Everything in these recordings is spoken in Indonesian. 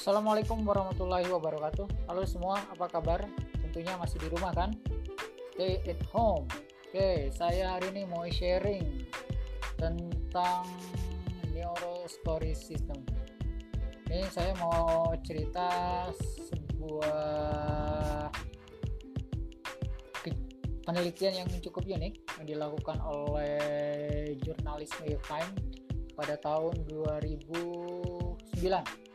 Assalamualaikum warahmatullahi wabarakatuh. Halo semua, apa kabar? Tentunya masih di rumah kan? Stay at home. Oke, saya hari ini mau sharing tentang neuro story system. Ini saya mau cerita sebuah penelitian yang cukup unik yang dilakukan oleh jurnalis New York Times pada tahun 2009.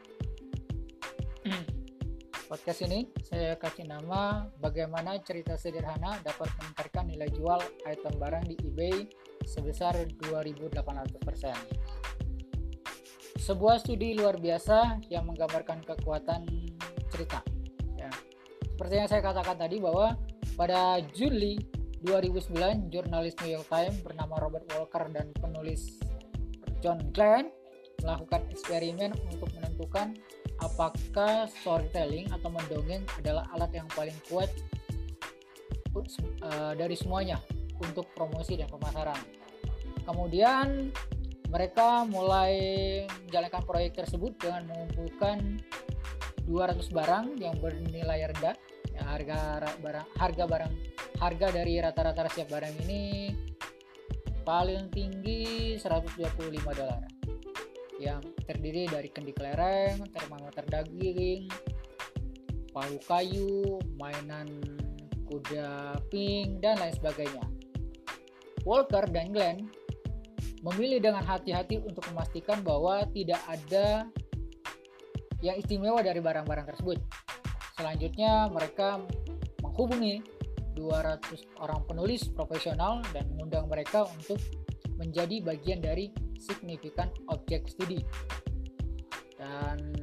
Podcast ini saya kasih nama bagaimana cerita sederhana dapat meningkatkan nilai jual item barang di eBay sebesar 2800%. Sebuah studi luar biasa yang menggambarkan kekuatan cerita. Ya. Seperti yang saya katakan tadi bahwa pada Juli 2009, jurnalis New York Times bernama Robert Walker dan penulis John Glenn melakukan eksperimen untuk menentukan apakah storytelling atau mendongeng adalah alat yang paling kuat uh, dari semuanya untuk promosi dan pemasaran. Kemudian mereka mulai menjalankan proyek tersebut dengan mengumpulkan 200 barang yang bernilai rendah ya, harga barang harga barang harga dari rata-rata siap barang ini paling tinggi 125 dolar yang terdiri dari kendi kelereng, termometer daging, palu kayu, mainan kuda pink, dan lain sebagainya. Walker dan Glenn memilih dengan hati-hati untuk memastikan bahwa tidak ada yang istimewa dari barang-barang tersebut. Selanjutnya mereka menghubungi 200 orang penulis profesional dan mengundang mereka untuk menjadi bagian dari signifikan objek studi. Dan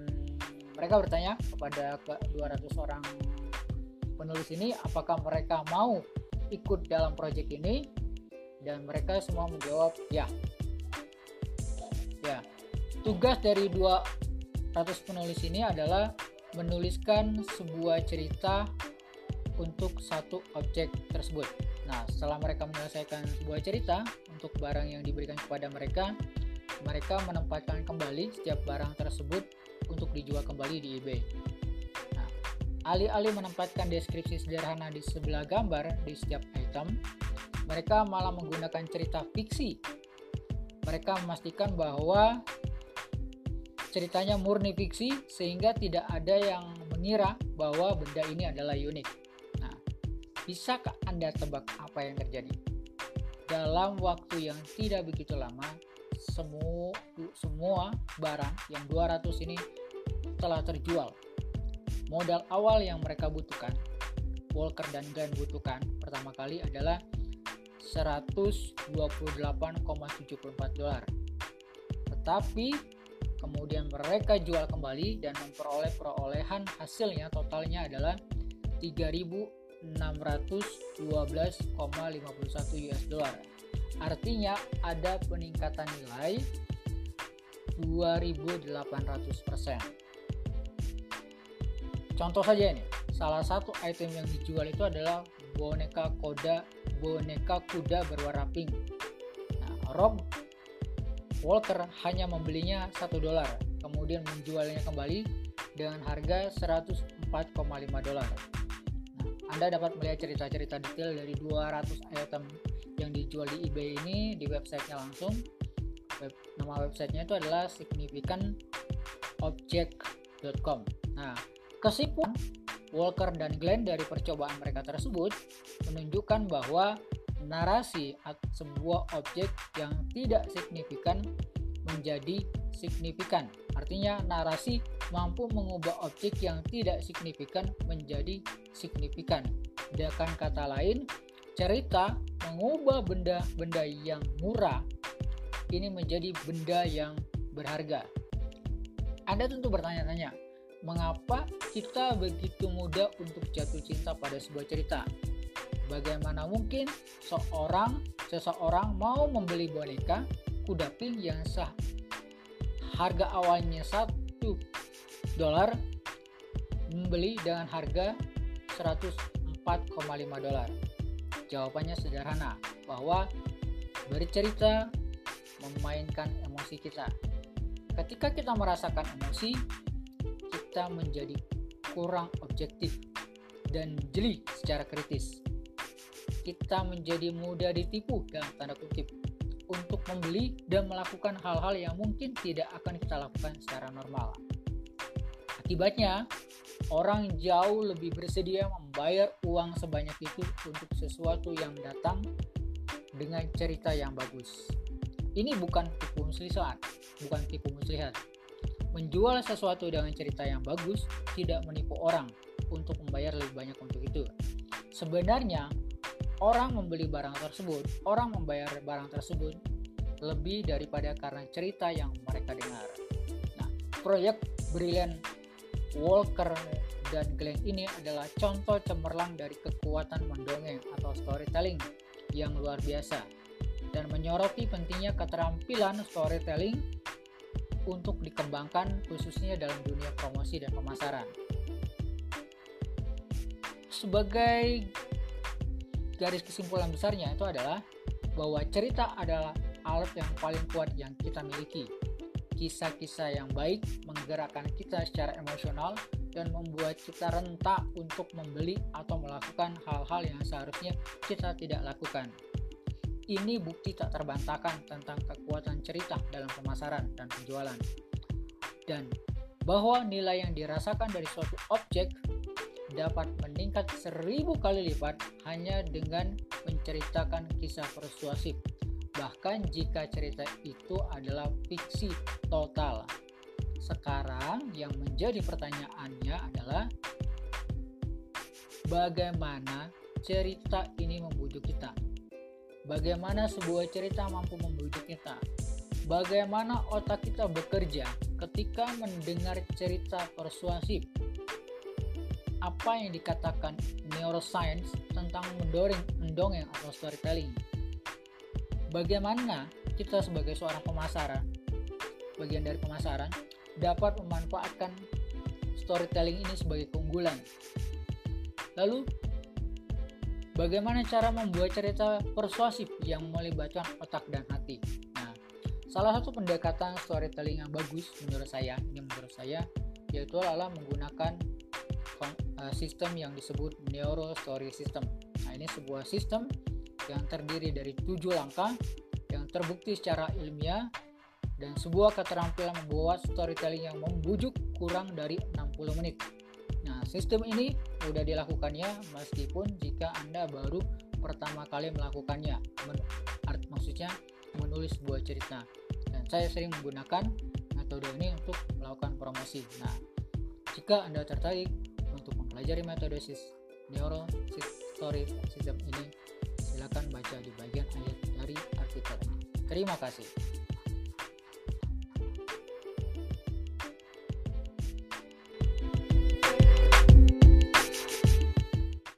mereka bertanya kepada 200 orang penulis ini apakah mereka mau ikut dalam proyek ini dan mereka semua menjawab ya. Ya. Tugas dari 200 penulis ini adalah menuliskan sebuah cerita untuk satu objek tersebut. Nah, setelah mereka menyelesaikan sebuah cerita untuk barang yang diberikan kepada mereka, mereka menempatkan kembali setiap barang tersebut untuk dijual kembali di eBay. Nah, alih-alih menempatkan deskripsi sederhana di sebelah gambar di setiap item, mereka malah menggunakan cerita fiksi. Mereka memastikan bahwa ceritanya murni fiksi sehingga tidak ada yang mengira bahwa benda ini adalah unik. Bisakah Anda tebak apa yang terjadi? Dalam waktu yang tidak begitu lama, semua semua barang yang 200 ini telah terjual. Modal awal yang mereka butuhkan, Walker dan Glenn butuhkan pertama kali adalah 128,74 dolar. Tetapi kemudian mereka jual kembali dan memperoleh perolehan hasilnya totalnya adalah 3.612,51 US dollar. Artinya ada peningkatan nilai 2800%. Contoh saja ini, salah satu item yang dijual itu adalah boneka koda boneka kuda berwarna pink. Nah, Rob Walker hanya membelinya 1 dolar, kemudian menjualnya kembali dengan harga 104,5 dolar. Anda dapat melihat cerita-cerita detail dari 200 item yang dijual di eBay ini di websitenya langsung. Web, nama websitenya itu adalah significantobject.com. Nah, kesimpulan Walker dan Glenn dari percobaan mereka tersebut menunjukkan bahwa narasi sebuah objek yang tidak signifikan menjadi signifikan. Artinya narasi mampu mengubah objek yang tidak signifikan menjadi signifikan. Dengan kata lain, cerita mengubah benda-benda yang murah ini menjadi benda yang berharga. Anda tentu bertanya-tanya, mengapa kita begitu mudah untuk jatuh cinta pada sebuah cerita? Bagaimana mungkin seorang seseorang mau membeli boneka kuda pink yang sah harga awalnya satu dolar membeli dengan harga 104,5 dolar. Jawabannya sederhana bahwa bercerita memainkan emosi kita. Ketika kita merasakan emosi, kita menjadi kurang objektif dan jeli secara kritis. Kita menjadi mudah ditipu dalam tanda kutip untuk membeli dan melakukan hal-hal yang mungkin tidak akan kita lakukan secara normal. Akibatnya, orang jauh lebih bersedia membayar uang sebanyak itu untuk sesuatu yang datang dengan cerita yang bagus. Ini bukan tipu muslihat, bukan tipu muslihat. Menjual sesuatu dengan cerita yang bagus tidak menipu orang untuk membayar lebih banyak untuk itu. Sebenarnya, orang membeli barang tersebut, orang membayar barang tersebut lebih daripada karena cerita yang mereka dengar. Nah, proyek Brilliant Walker dan Glenn ini adalah contoh cemerlang dari kekuatan mendongeng atau storytelling yang luar biasa dan menyoroti pentingnya keterampilan storytelling untuk dikembangkan khususnya dalam dunia promosi dan pemasaran. Sebagai garis kesimpulan besarnya itu adalah bahwa cerita adalah alat yang paling kuat yang kita miliki. Kisah-kisah yang baik menggerakkan kita secara emosional dan membuat kita rentak untuk membeli atau melakukan hal-hal yang seharusnya kita tidak lakukan. Ini bukti tak terbantahkan tentang kekuatan cerita dalam pemasaran dan penjualan. Dan bahwa nilai yang dirasakan dari suatu objek dapat meningkat seribu kali lipat hanya dengan menceritakan kisah persuasif. Bahkan jika cerita itu adalah fiksi total. Sekarang yang menjadi pertanyaannya adalah bagaimana cerita ini membujuk kita? Bagaimana sebuah cerita mampu membujuk kita? Bagaimana otak kita bekerja ketika mendengar cerita persuasif? Apa yang dikatakan neuroscience tentang mendorong mendongeng atau storytelling. Bagaimana kita sebagai seorang pemasaran, bagian dari pemasaran, dapat memanfaatkan storytelling ini sebagai keunggulan. Lalu, bagaimana cara membuat cerita persuasif yang melibatkan otak dan hati? Nah, salah satu pendekatan storytelling yang bagus menurut saya, ini menurut saya, yaitu adalah menggunakan Eh, sistem yang disebut Neuro Story System. Nah, ini sebuah sistem yang terdiri dari tujuh langkah yang terbukti secara ilmiah dan sebuah keterampilan membuat storytelling yang membujuk kurang dari 60 menit. Nah, sistem ini sudah dilakukannya meskipun jika Anda baru pertama kali melakukannya. Men art maksudnya menulis sebuah cerita. Dan saya sering menggunakan metode ini untuk melakukan promosi. Nah, jika Anda tertarik mempelajari metode story system ini, silakan baca di bagian akhir dari artikel. Terima kasih.